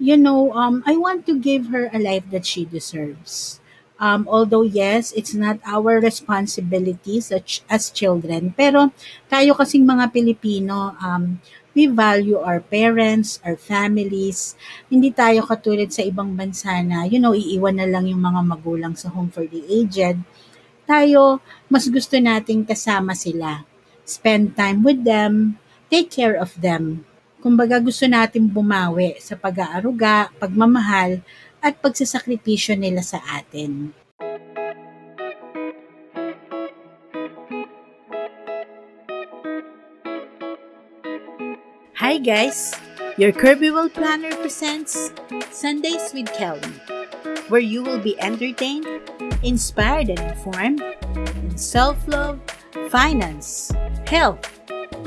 You know, um, I want to give her a life that she deserves. Um, although yes, it's not our responsibilities as, as children, pero tayo kasing mga Pilipino, um, we value our parents, our families. Hindi tayo katulad sa ibang bansa na, you know, iiwan na lang yung mga magulang sa home for the aged. Tayo, mas gusto nating kasama sila. Spend time with them, take care of them. Kumbaga gusto natin bumawi sa pag-aaruga, pagmamahal, at pagsasakripisyo nila sa atin. Hi guys! Your Kirby World Planner presents Sundays with Kelly, where you will be entertained, inspired, and informed in self love, finance, health,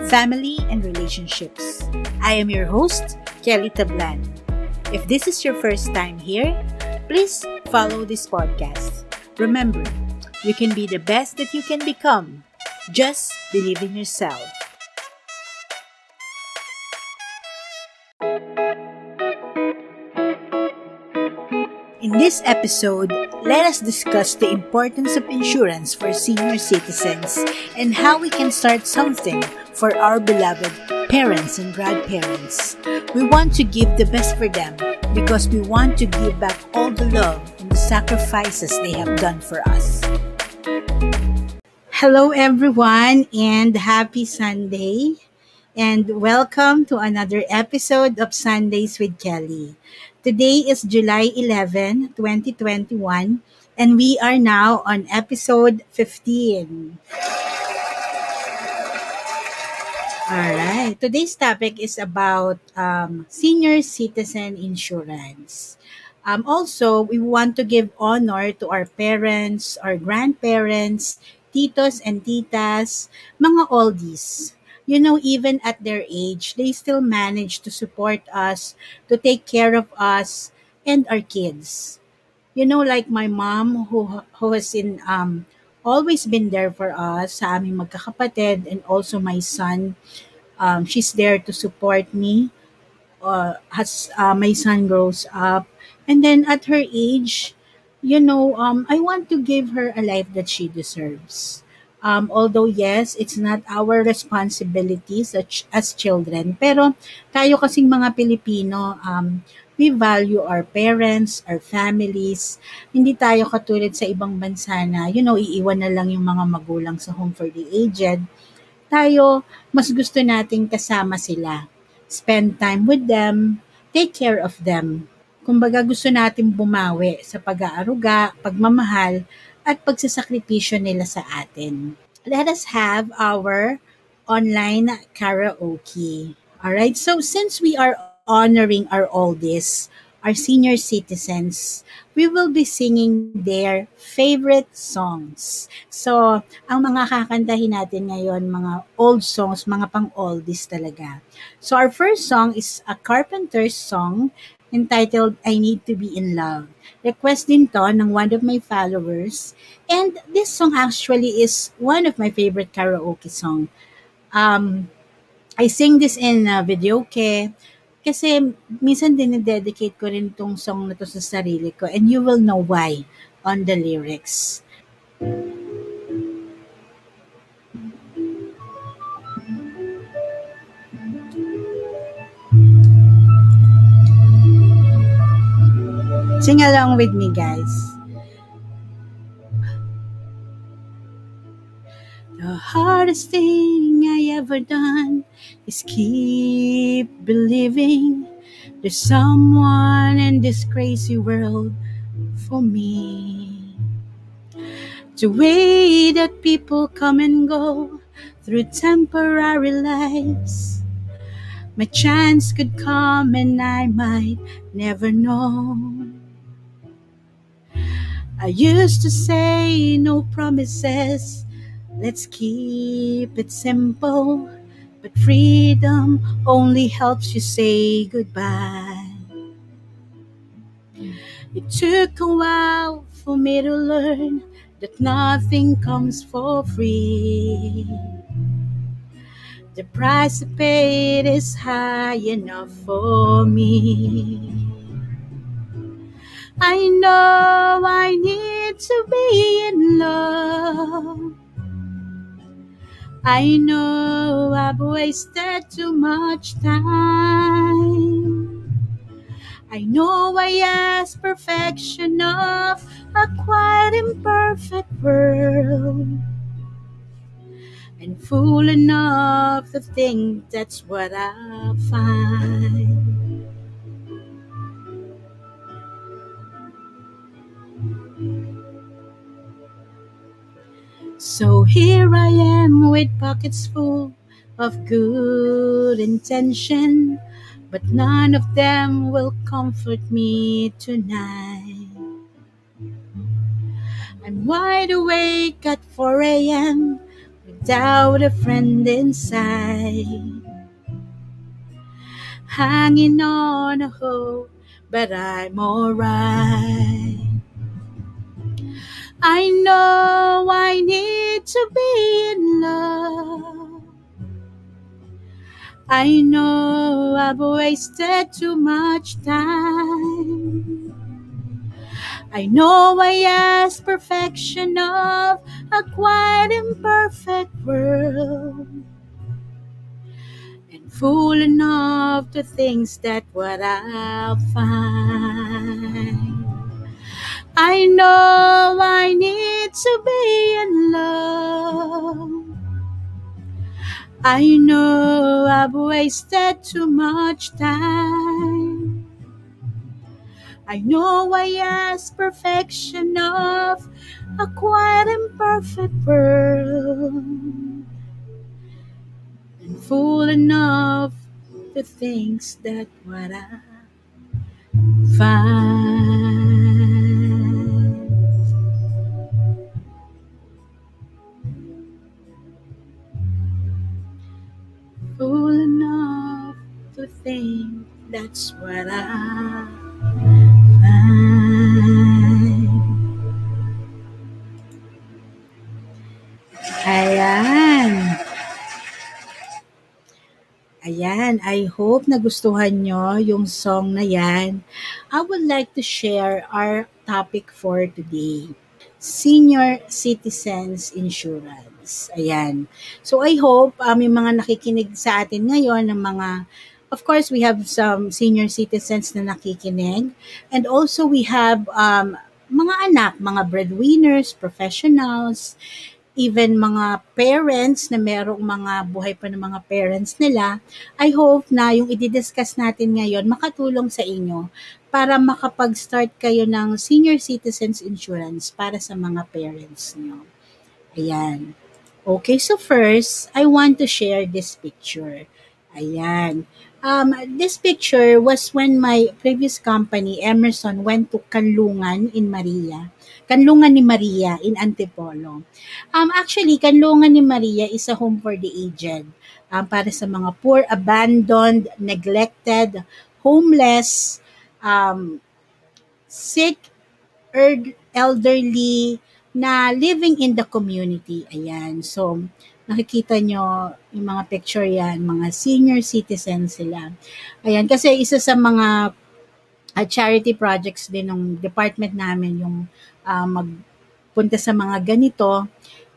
family, and relationships. I am your host, Kelly Tablan. If this is your first time here, please follow this podcast. Remember, you can be the best that you can become. Just believe in yourself. In this episode, let us discuss the importance of insurance for senior citizens and how we can start something for our beloved parents and grandparents. We want to give the best for them because we want to give back all the love and the sacrifices they have done for us. Hello, everyone, and happy Sunday. And welcome to another episode of Sundays with Kelly. Today is July 11, 2021, and we are now on episode 15. All right. Today's topic is about um, senior citizen insurance. Um, also, we want to give honor to our parents, our grandparents, titos and titas, mga oldies you know, even at their age, they still manage to support us, to take care of us and our kids. You know, like my mom who who has in um always been there for us sa aming magkakapatid and also my son. Um, she's there to support me uh, as uh, my son grows up. And then at her age, you know, um, I want to give her a life that she deserves Um, although yes, it's not our responsibilities as, as children, pero tayo kasing mga Pilipino, um, we value our parents, our families. Hindi tayo katulad sa ibang bansa na, you know, iiwan na lang yung mga magulang sa home for the aged. Tayo, mas gusto nating kasama sila. Spend time with them, take care of them. Kumbaga gusto nating bumawi sa pag-aaruga, pagmamahal, at pagsasakripisyo nila sa atin. Let us have our online karaoke. All right. So since we are honoring our oldies, our senior citizens, we will be singing their favorite songs. So, ang mga kakantahin natin ngayon, mga old songs, mga pang-oldies talaga. So, our first song is a Carpenter's song entitled I Need to Be in Love. Request din to ng one of my followers. And this song actually is one of my favorite karaoke song. Um, I sing this in uh, video ke kasi minsan dinededicate ko rin tong song na to sa sarili ko and you will know why on the lyrics. Sing along with me, guys. The hardest thing I ever done is keep believing there's someone in this crazy world for me. The way that people come and go through temporary lives. My chance could come and I might never know. I used to say no promises, let's keep it simple. But freedom only helps you say goodbye. It took a while for me to learn that nothing comes for free. The price I paid is high enough for me. I know I need to be in love. I know I've wasted too much time. I know I ask perfection of a quite imperfect world. And fool enough to think that's what I'll find. So here I am with pockets full of good intention, but none of them will comfort me tonight. I'm wide awake at 4 a.m. without a friend inside. Hanging on a hope, but I'm alright. I know I need to be in love. I know I've wasted too much time. I know I ask perfection of a quite imperfect world. And fool enough to think that what I'll find. I know I need to be in love. I know I've wasted too much time. I know I ask perfection of a quite imperfect world. And fool enough to think that what I find. That's what I find. Ayan. Ayan, I hope nagustuhan nyo yung song na yan. I would like to share our topic for today. Senior Citizens Insurance. Ayan. So I hope um, yung mga nakikinig sa atin ngayon ng mga Of course, we have some senior citizens na nakikinig. And also we have um, mga anak, mga breadwinners, professionals, even mga parents na merong mga buhay pa ng mga parents nila, I hope na yung i-discuss natin ngayon makatulong sa inyo para makapag-start kayo ng senior citizens insurance para sa mga parents nyo. Ayan. Okay, so first, I want to share this picture. Ayan. Um, this picture was when my previous company, Emerson, went to Kanlungan in Maria. Kanlungan ni Maria in Antipolo. Um, actually, Kanlungan ni Maria is a home for the aged. Um, para sa mga poor, abandoned, neglected, homeless, um, sick, er- elderly, na living in the community. Ayan. So, nakikita nyo yung mga picture yan, mga senior citizens sila. Ayan, kasi isa sa mga uh, charity projects din ng department namin yung uh, magpunta sa mga ganito.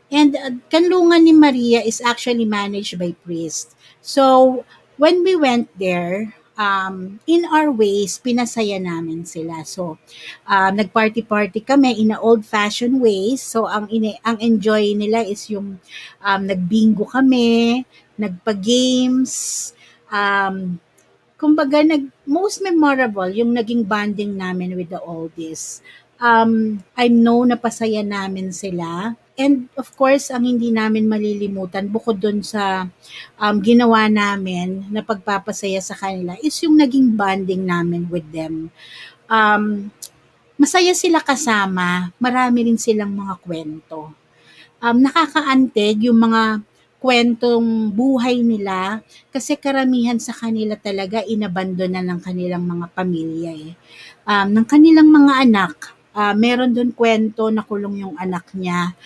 And uh, Kanlungan ni Maria is actually managed by priest. So, when we went there, um, in our ways, pinasaya namin sila. So, um, nag-party-party kami in a old-fashioned ways. So, ang, ini ang enjoy nila is yung um, nag-bingo kami, nagpa-games, um, kumbaga, nag, most memorable, yung naging bonding namin with the oldies. Um, I know na pasaya namin sila And of course, ang hindi namin malilimutan bukod doon sa um, ginawa namin na pagpapasaya sa kanila is yung naging bonding namin with them. Um, masaya sila kasama, marami rin silang mga kwento. Um, nakakaantig yung mga kwentong buhay nila kasi karamihan sa kanila talaga inabandona ng kanilang mga pamilya eh. Um, ng kanilang mga anak, uh, meron doon kwento na kulong yung anak niya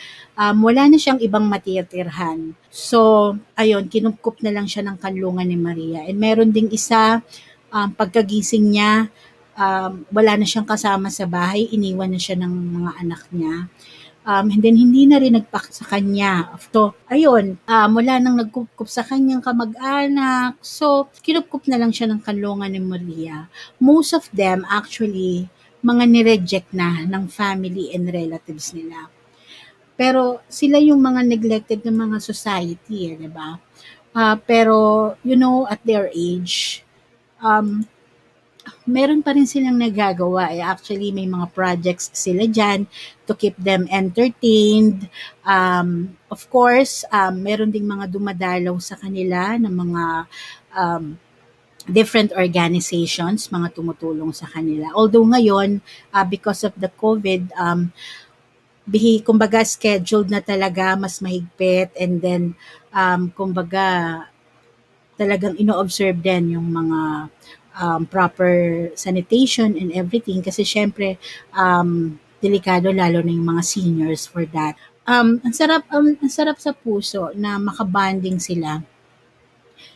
um, wala na siyang ibang matitirhan. So, ayun, kinupkup na lang siya ng kanlungan ni Maria. And meron ding isa, um, pagkagising niya, um, wala na siyang kasama sa bahay, iniwan na siya ng mga anak niya. Um, and then, hindi na rin nagpak sa kanya. So, ayun, um, wala nang nagkukup sa kanyang kamag-anak. So, kinupkup na lang siya ng kanlungan ni Maria. Most of them, actually, mga nireject na ng family and relatives nila. Pero sila yung mga neglected ng mga society, eh, di ba? Uh, pero, you know, at their age, um, meron pa rin silang nagagawa. Eh, actually, may mga projects sila dyan to keep them entertained. Um, of course, um, meron ding mga dumadalaw sa kanila ng mga um, different organizations, mga tumutulong sa kanila. Although ngayon, uh, because of the COVID, um, bihi, kumbaga scheduled na talaga, mas mahigpit, and then, um, kumbaga, talagang ino-observe din yung mga um, proper sanitation and everything kasi syempre um, delikado lalo na yung mga seniors for that. Um, ang sarap um, ang sarap sa puso na makabanding sila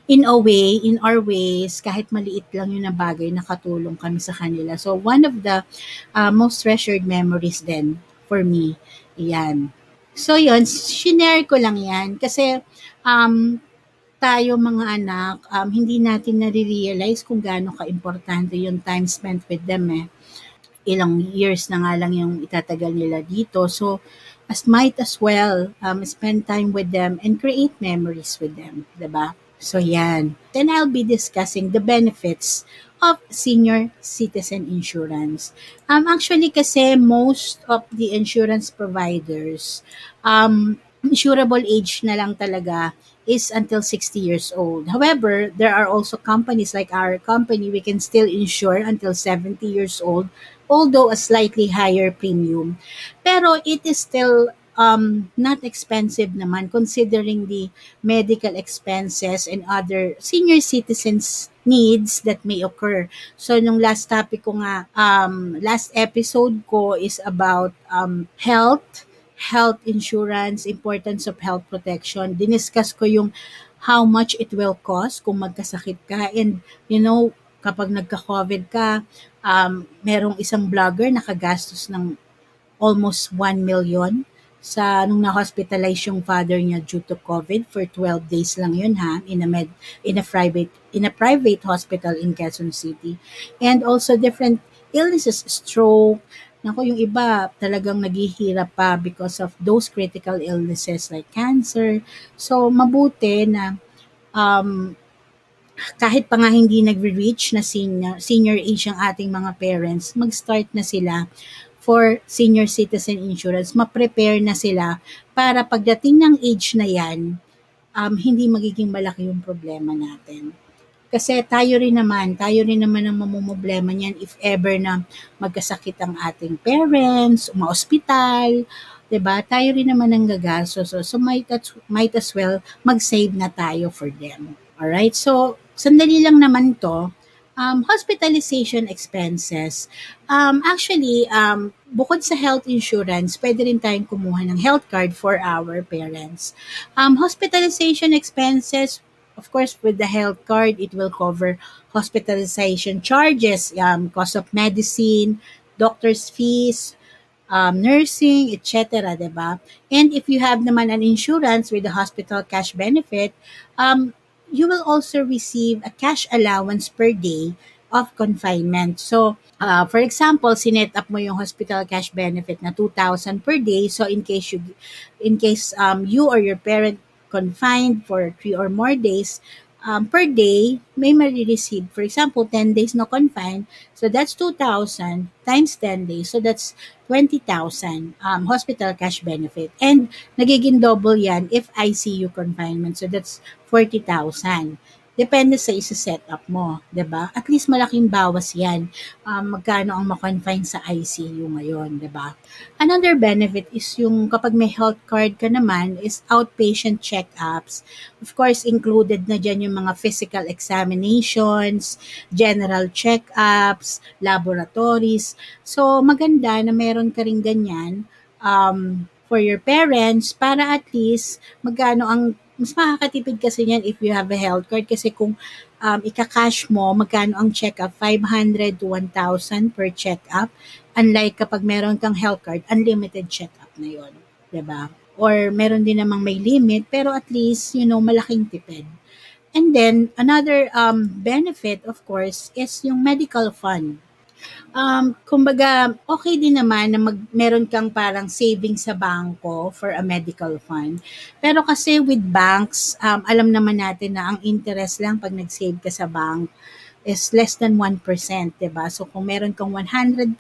in a way, in our ways, kahit maliit lang yung na bagay, nakatulong kami sa kanila. So, one of the uh, most treasured memories then for me, yan. So, yun, shinare ko lang yan kasi um, tayo mga anak, um, hindi natin nare-realize kung gaano ka-importante yung time spent with them eh. Ilang years na nga lang yung itatagal nila dito. So, as might as well um, spend time with them and create memories with them, 'di ba? So yan. Then I'll be discussing the benefits of senior citizen insurance. Um actually kasi most of the insurance providers um insurable age na lang talaga is until 60 years old. However, there are also companies like our company, we can still insure until 70 years old, although a slightly higher premium. Pero it is still um, not expensive naman considering the medical expenses and other senior citizens needs that may occur. So, nung last topic ko nga, um, last episode ko is about um, health health insurance, importance of health protection. Diniscuss ko yung how much it will cost kung magkasakit ka. And, you know, kapag nagka-COVID ka, um, merong isang vlogger nakagastos ng almost 1 million sa nung na-hospitalize yung father niya due to COVID for 12 days lang yun ha in a med in a private in a private hospital in Quezon City and also different illnesses stroke Nako, yung iba talagang naghihirap pa because of those critical illnesses like cancer. So, mabuti na um, kahit pa nga hindi nagre-reach na senior, senior age ang ating mga parents, mag-start na sila for senior citizen insurance, ma-prepare na sila para pagdating ng age na yan, um, hindi magiging malaki yung problema natin. Kasi tayo rin naman, tayo rin naman ang mamumblema niyan if ever na magkasakit ang ating parents, ma-hospital, 'di ba? Tayo rin naman ang gagastos. So, so might, as, might as well mag-save na tayo for them. All right? So, sandali lang naman 'to. Um, hospitalization expenses. Um, actually, um, bukod sa health insurance, pwede rin tayong kumuha ng health card for our parents. Um, hospitalization expenses, Of course, with the health card, it will cover hospitalization charges, um, cost of medicine, doctor's fees, um, nursing, etc. Diba? And if you have naman an insurance with the hospital cash benefit, um, you will also receive a cash allowance per day of confinement. So, uh, for example, sinet up mo yung hospital cash benefit na 2,000 per day. So, in case you, in case um, you or your parent confined for three or more days, um, per day, may ma-receive. For example, 10 days no confined. So that's 2,000 times 10 days. So that's 20,000 um, hospital cash benefit. And nagiging double yan if ICU confinement. So that's 40,000. Depende sa isa-setup mo, 'di ba? At least malaking bawas 'yan. Um, magkano ang ma-confine sa ICU ngayon, 'di ba? Another benefit is yung kapag may health card ka naman is outpatient check-ups. Of course, included na diyan yung mga physical examinations, general check-ups, laboratories. So, maganda na meron ka ring ganyan um, for your parents para at least magkano ang mas makakatipid kasi niyan if you have a health card kasi kung um, ika-cash mo, magkano ang check-up? 500 to 1,000 per check-up. Unlike kapag meron kang health card, unlimited check-up na 'di ba? Or meron din namang may limit, pero at least, you know, malaking tipid. And then, another um, benefit, of course, is yung medical fund. Um, kumbaga, okay din naman na mag, meron kang parang savings sa bangko for a medical fund. Pero kasi with banks, um, alam naman natin na ang interest lang pag nag-save ka sa bank is less than 1%, 'di ba? So kung meron kang 100,000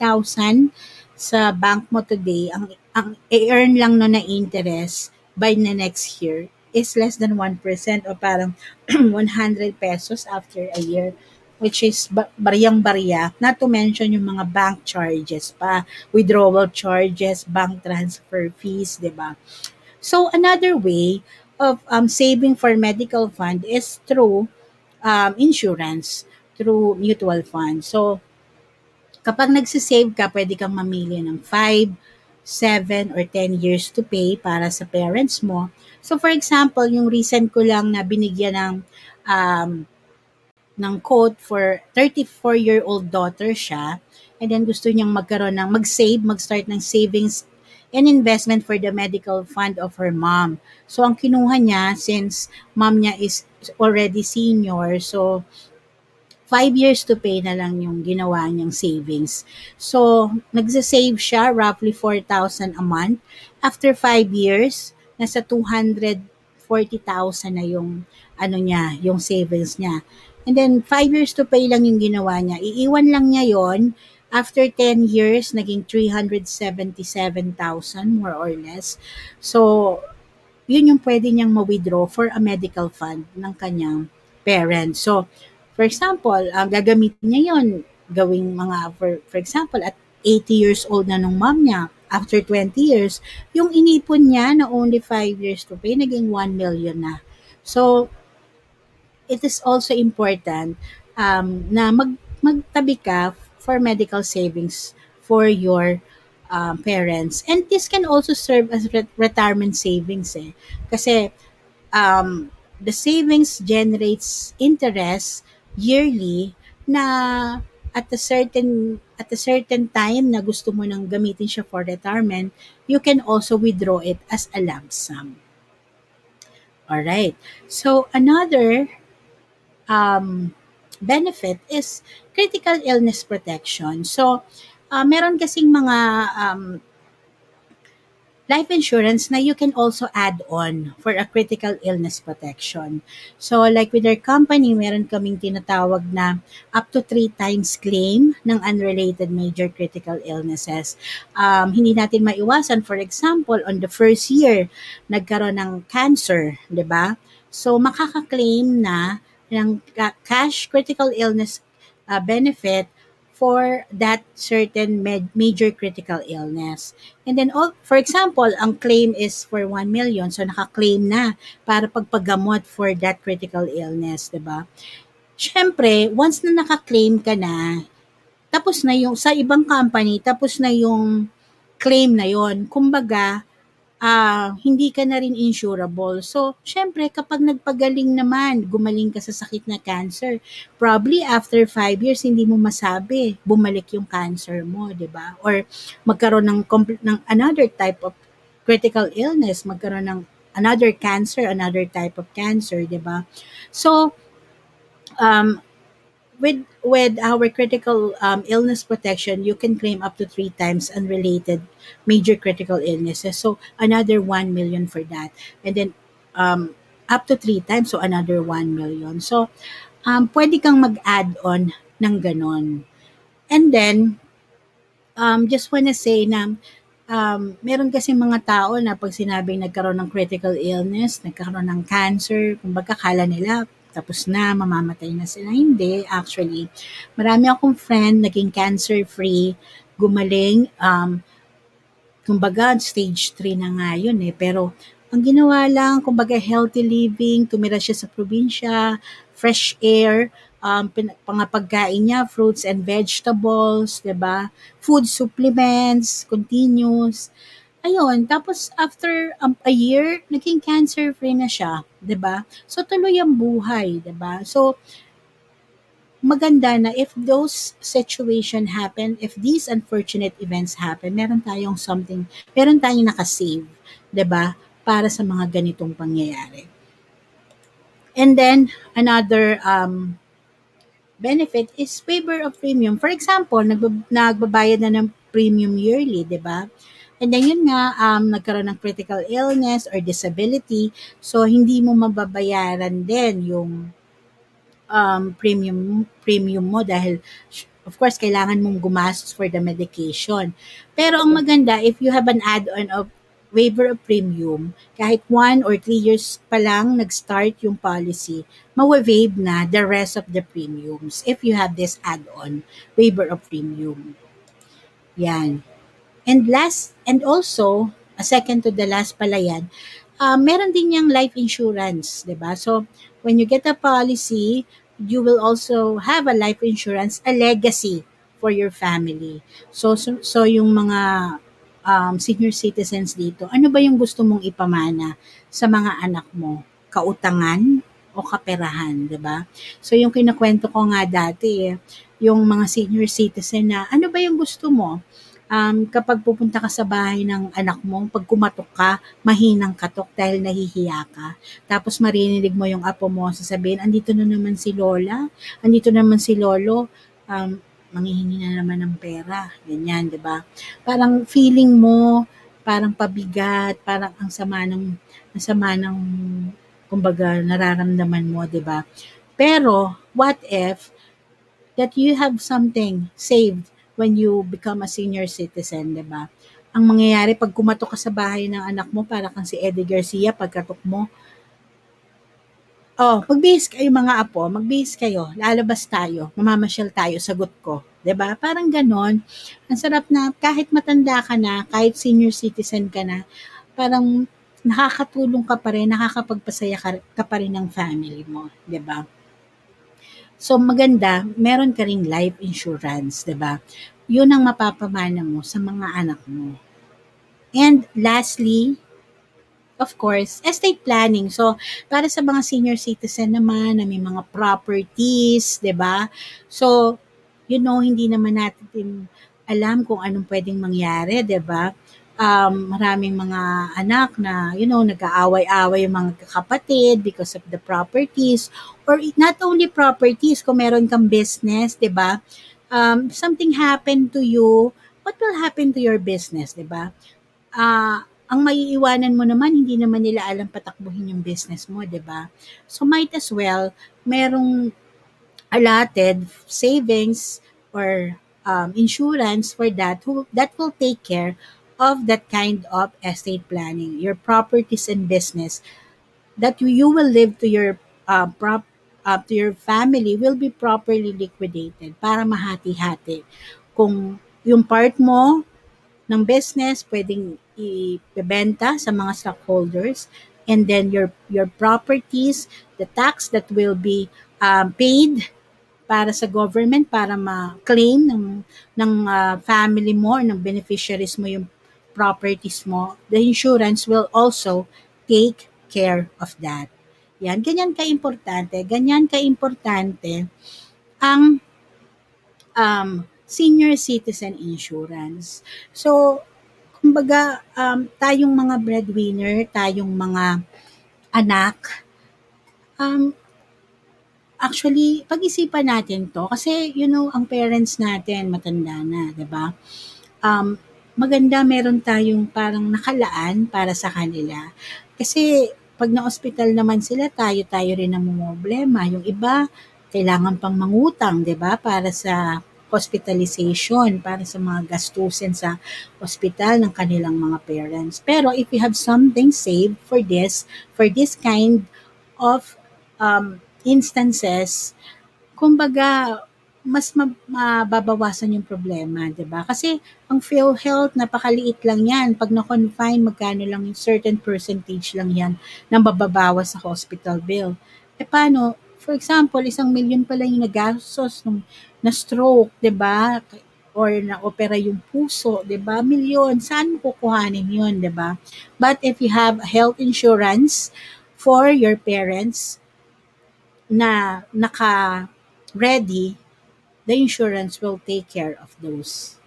sa bank mo today, ang ang i-earn lang no na interest by the next year is less than 1% o parang 100 pesos after a year which is bariyang-bariya, not to mention yung mga bank charges pa, withdrawal charges, bank transfer fees, di ba? So, another way of um, saving for medical fund is through um, insurance, through mutual fund. So, kapag nagsisave ka, pwede kang mamili ng 5, 7, or 10 years to pay para sa parents mo. So, for example, yung recent ko lang na binigyan ng um, ng quote for 34-year-old daughter siya and then gusto niyang magkaroon ng mag-save, mag-start ng savings and investment for the medical fund of her mom. So ang kinuha niya since mom niya is already senior, so five years to pay na lang yung ginawa niyang savings. So, nagsa-save siya roughly 4,000 a month. After five years, nasa 240,000 na yung ano niya, yung savings niya. And then, 5 years to pay lang yung ginawa niya. Iiwan lang niya yon After 10 years, naging 377,000 more or less. So, yun yung pwede niyang ma-withdraw for a medical fund ng kanyang parents. So, for example, ang gagamitin niya yon gawing mga, for, for example, at 80 years old na nung mom niya, after 20 years, yung inipon niya na only 5 years to pay, naging 1 million na. So, it is also important um, na mag, magtabi ka for medical savings for your um, parents. And this can also serve as re- retirement savings eh. Kasi um, the savings generates interest yearly na at a certain at a certain time na gusto mo nang gamitin siya for retirement, you can also withdraw it as a lump sum. All right. So another um, benefit is critical illness protection. So, uh, meron kasing mga um, life insurance na you can also add on for a critical illness protection. So like with our company, meron kaming tinatawag na up to three times claim ng unrelated major critical illnesses. Um, hindi natin maiwasan, for example, on the first year, nagkaroon ng cancer, di ba? So makaka-claim na ng cash critical illness uh, benefit for that certain med- major critical illness. And then, all, for example, ang claim is for 1 million, so naka-claim na para pagpagamot for that critical illness, di ba? Siyempre, once na naka-claim ka na, tapos na yung, sa ibang company, tapos na yung claim na yon Kumbaga, ah, hindi ka na rin insurable. So, syempre, kapag nagpagaling naman, gumaling ka sa sakit na cancer, probably after five years, hindi mo masabi, bumalik yung cancer mo, di ba? Or magkaroon ng, ng another type of critical illness, magkaroon ng another cancer, another type of cancer, di ba? So, um, with with our critical um, illness protection, you can claim up to three times unrelated major critical illnesses. So another one million for that, and then um, up to three times, so another one million. So um, pwede kang mag-add on ng ganon. And then, um, just wanna say na um, meron kasi mga tao na pag sinabing nagkaroon ng critical illness, nagkaroon ng cancer, kumbaga kala nila tapos na, mamamatay na sila. Hindi, actually. Marami akong friend, naging cancer-free, gumaling, um, kumbaga, stage 3 na nga yun eh. Pero, ang ginawa lang, kumbaga, healthy living, tumira siya sa probinsya, fresh air, um, pangapagkain niya, fruits and vegetables, ba? Food supplements, continuous. Ayun, tapos after um, a year, naging cancer-free na siya, 'di ba? So tuloy ang buhay, 'di ba? So maganda na if those situation happen, if these unfortunate events happen, meron tayong something, meron tayong nakasave, 'di ba? Para sa mga ganitong pangyayari. And then another um benefit is waiver of premium. For example, nagb- nagbabayad na ng premium yearly, 'di ba? And then yun nga, um, nagkaroon ng critical illness or disability, so hindi mo mababayaran din yung um, premium premium mo dahil of course kailangan mong gumastos for the medication. Pero ang maganda if you have an add-on of waiver of premium, kahit one or three years pa lang nag-start yung policy, mawa-waive na the rest of the premiums if you have this add-on waiver of premium. Yan. And last, and also, a second to the last pala yan, uh, meron din yung life insurance, di ba? So, when you get a policy, you will also have a life insurance, a legacy for your family. So, so, so yung mga um, senior citizens dito, ano ba yung gusto mong ipamana sa mga anak mo? Kautangan o kaperahan, di ba? So, yung kinakwento ko nga dati, yung mga senior citizen na, ano ba yung gusto mo? Um, kapag pupunta ka sa bahay ng anak mo, pag kumatok ka, mahinang katok dahil nahihiya ka. Tapos marininig mo yung apo mo, sasabihin, andito na naman si Lola, andito naman si Lolo, um, manghihingi na naman ng pera. Ganyan, di ba? Parang feeling mo, parang pabigat, parang ang sama ng, ang sama ng, kumbaga, nararamdaman mo, di ba? Pero, what if, that you have something saved when you become a senior citizen, di ba? Ang mangyayari pag kumatok ka sa bahay ng anak mo, para kang si Eddie Garcia, pagkatok mo, oh, magbihis kayo mga apo, magbihis kayo, lalabas tayo, mamamasyal tayo, sagot ko. 'di ba? Parang ganon. Ang sarap na kahit matanda ka na, kahit senior citizen ka na, parang nakakatulong ka pa rin, nakakapagpasaya ka, ka pa rin ng family mo, 'di ba? So maganda, meron ka ring life insurance, 'di ba? 'Yun ang mapapamana mo sa mga anak mo. And lastly, of course, estate planning. So, para sa mga senior citizen naman na may mga properties, 'di ba? So, you know, hindi naman natin alam kung anong pwedeng mangyari, 'di ba? Um, maraming mga anak na, you know, nag-aaway-away yung mga kapatid because of the properties or not only properties, kung meron kang business, 'di ba? Um, something happened to you, what will happen to your business, 'di ba? Uh, ang maiiwanan mo naman, hindi naman nila alam patakbuhin yung business mo, 'di ba? So might as well merong allotted savings or um, insurance for that who that will take care of that kind of estate planning, your properties and business that you will live to your uh, prop uh, to your family will be properly liquidated para mahati-hati. Kung yung part mo ng business pwedeng ibebenta sa mga stockholders and then your your properties, the tax that will be um, paid para sa government para ma-claim ng ng uh, family mo or ng beneficiaries mo yung properties mo, the insurance will also take care of that. Yan, ganyan ka-importante, ganyan ka-importante ang um, senior citizen insurance. So, kumbaga, um, tayong mga breadwinner, tayong mga anak, um, actually, pag-isipan natin to kasi, you know, ang parents natin matanda na, ba? Um, maganda meron tayong parang nakalaan para sa kanila. Kasi pag na-hospital naman sila, tayo-tayo rin ang problema. Yung iba, kailangan pang mangutang, 'di ba? Para sa hospitalization, para sa mga gastusin sa hospital ng kanilang mga parents. Pero if you have something saved for this, for this kind of um, instances, kumbaga, mas mababawasan yung problema, 'di ba? Kasi ang PhilHealth napakaliit lang 'yan. Pag na-confine, magkano lang yung certain percentage lang 'yan nang bababawas sa hospital bill. E paano? For example, isang milyon pa lang yung nagastos nung na stroke, 'di ba? or na-opera yung puso, 'di ba? Milyon, saan mo kukuhanin 'yun, 'di ba? But if you have health insurance for your parents na naka ready, the insurance will take care of those.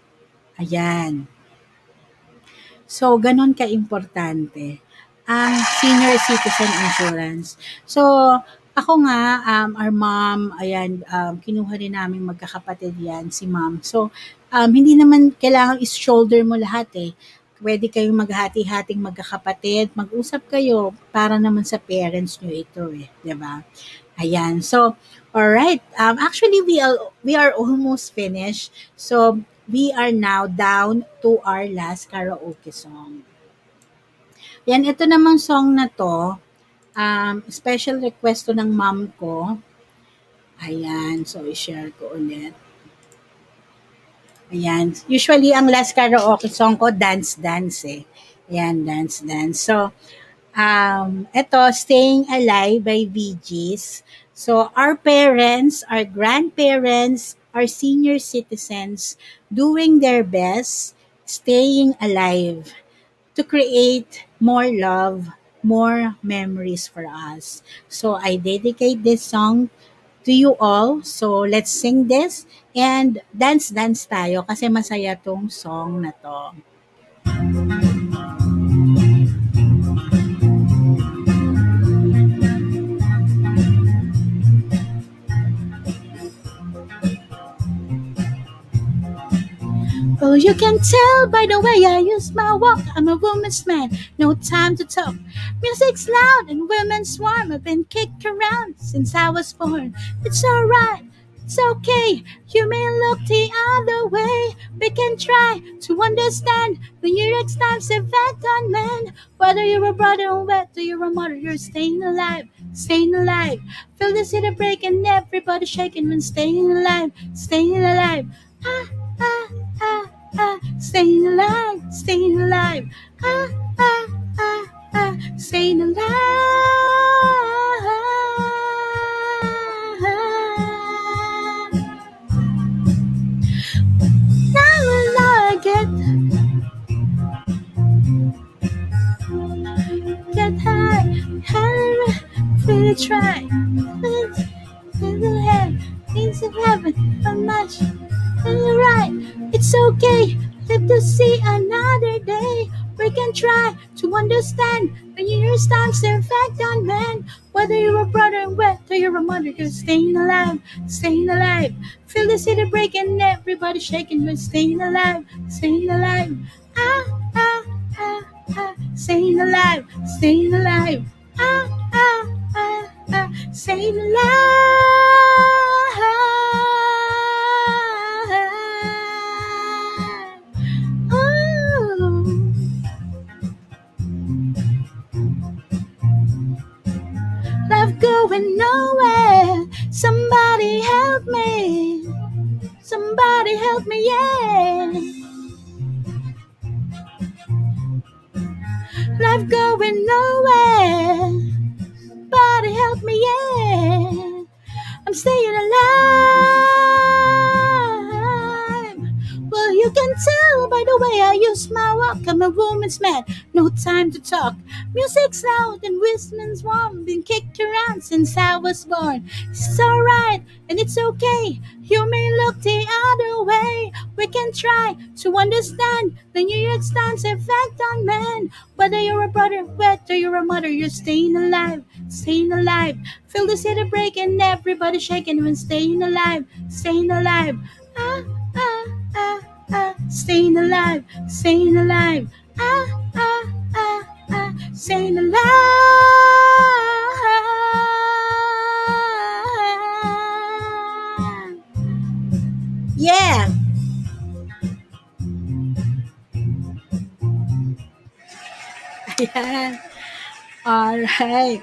Ayan. So, ganon ka-importante ang senior citizen insurance. So, ako nga, um, our mom, ayan, um, kinuha rin namin magkakapatid yan, si mom. So, um, hindi naman kailangan is-shoulder mo lahat eh. Pwede kayong maghati-hating magkakapatid, mag-usap kayo para naman sa parents nyo ito eh, ba? Ayan. So, all right. Um, actually, we are, we are almost finished. So, we are now down to our last karaoke song. Yan, ito namang song na to, um, special request to ng mom ko. Ayan, so i-share ko ulit. Ayan, usually ang last karaoke song ko, Dance Dance eh. Ayan, Dance Dance. So, um, ito, Staying Alive by Gees. So, our parents, our grandparents, our senior citizens doing their best, staying alive to create more love, more memories for us. So I dedicate this song to you all. So let's sing this and dance-dance tayo kasi masaya tong song na to. Oh, you can tell by the way I use my walk. I'm a woman's man, no time to talk. Music's loud and women swarm. I've been kicked around since I was born. It's alright, it's okay. You may look the other way. We can try to understand the York Times effect on men. Whether you're a brother or whether you're a mother, you're staying alive, staying alive. Feel the city break and everybody shaking when staying alive, staying alive. Ah, ah, ah, staying alive, staying alive. Ah, ah, ah, ah, staying alive. Now and I get get high, high, really try. Let's in the head, things have happened, how much? right. It's okay. Live to see another day. We can try to understand the year's time's effect on men. Whether you're a brother and whether you're a mother, you're staying alive, staying alive. Feel the city breaking, everybody shaking, but staying alive, staying alive. Ah, ah, ah, ah, staying alive, staying alive. Ah, ah, ah, ah, staying alive. Going nowhere. Somebody help me. Somebody help me, yeah. Life going nowhere. Somebody help me, yeah. I'm staying alive. Tell by the way I use my walk. I'm a woman's man, no time to talk. Music's loud and wisdom's warm. Been kicked around since I was born. It's alright and it's okay. You may look the other way. We can try to understand the New York Times effect on men. Whether you're a brother, whether you're a mother, you're staying alive, staying alive. Feel the city break and everybody shaking when staying alive, staying alive. Ah, ah, ah, ah, staying alive, staying alive. Ah, ah, ah, ah, staying alive. Yeah. Ayan. All right.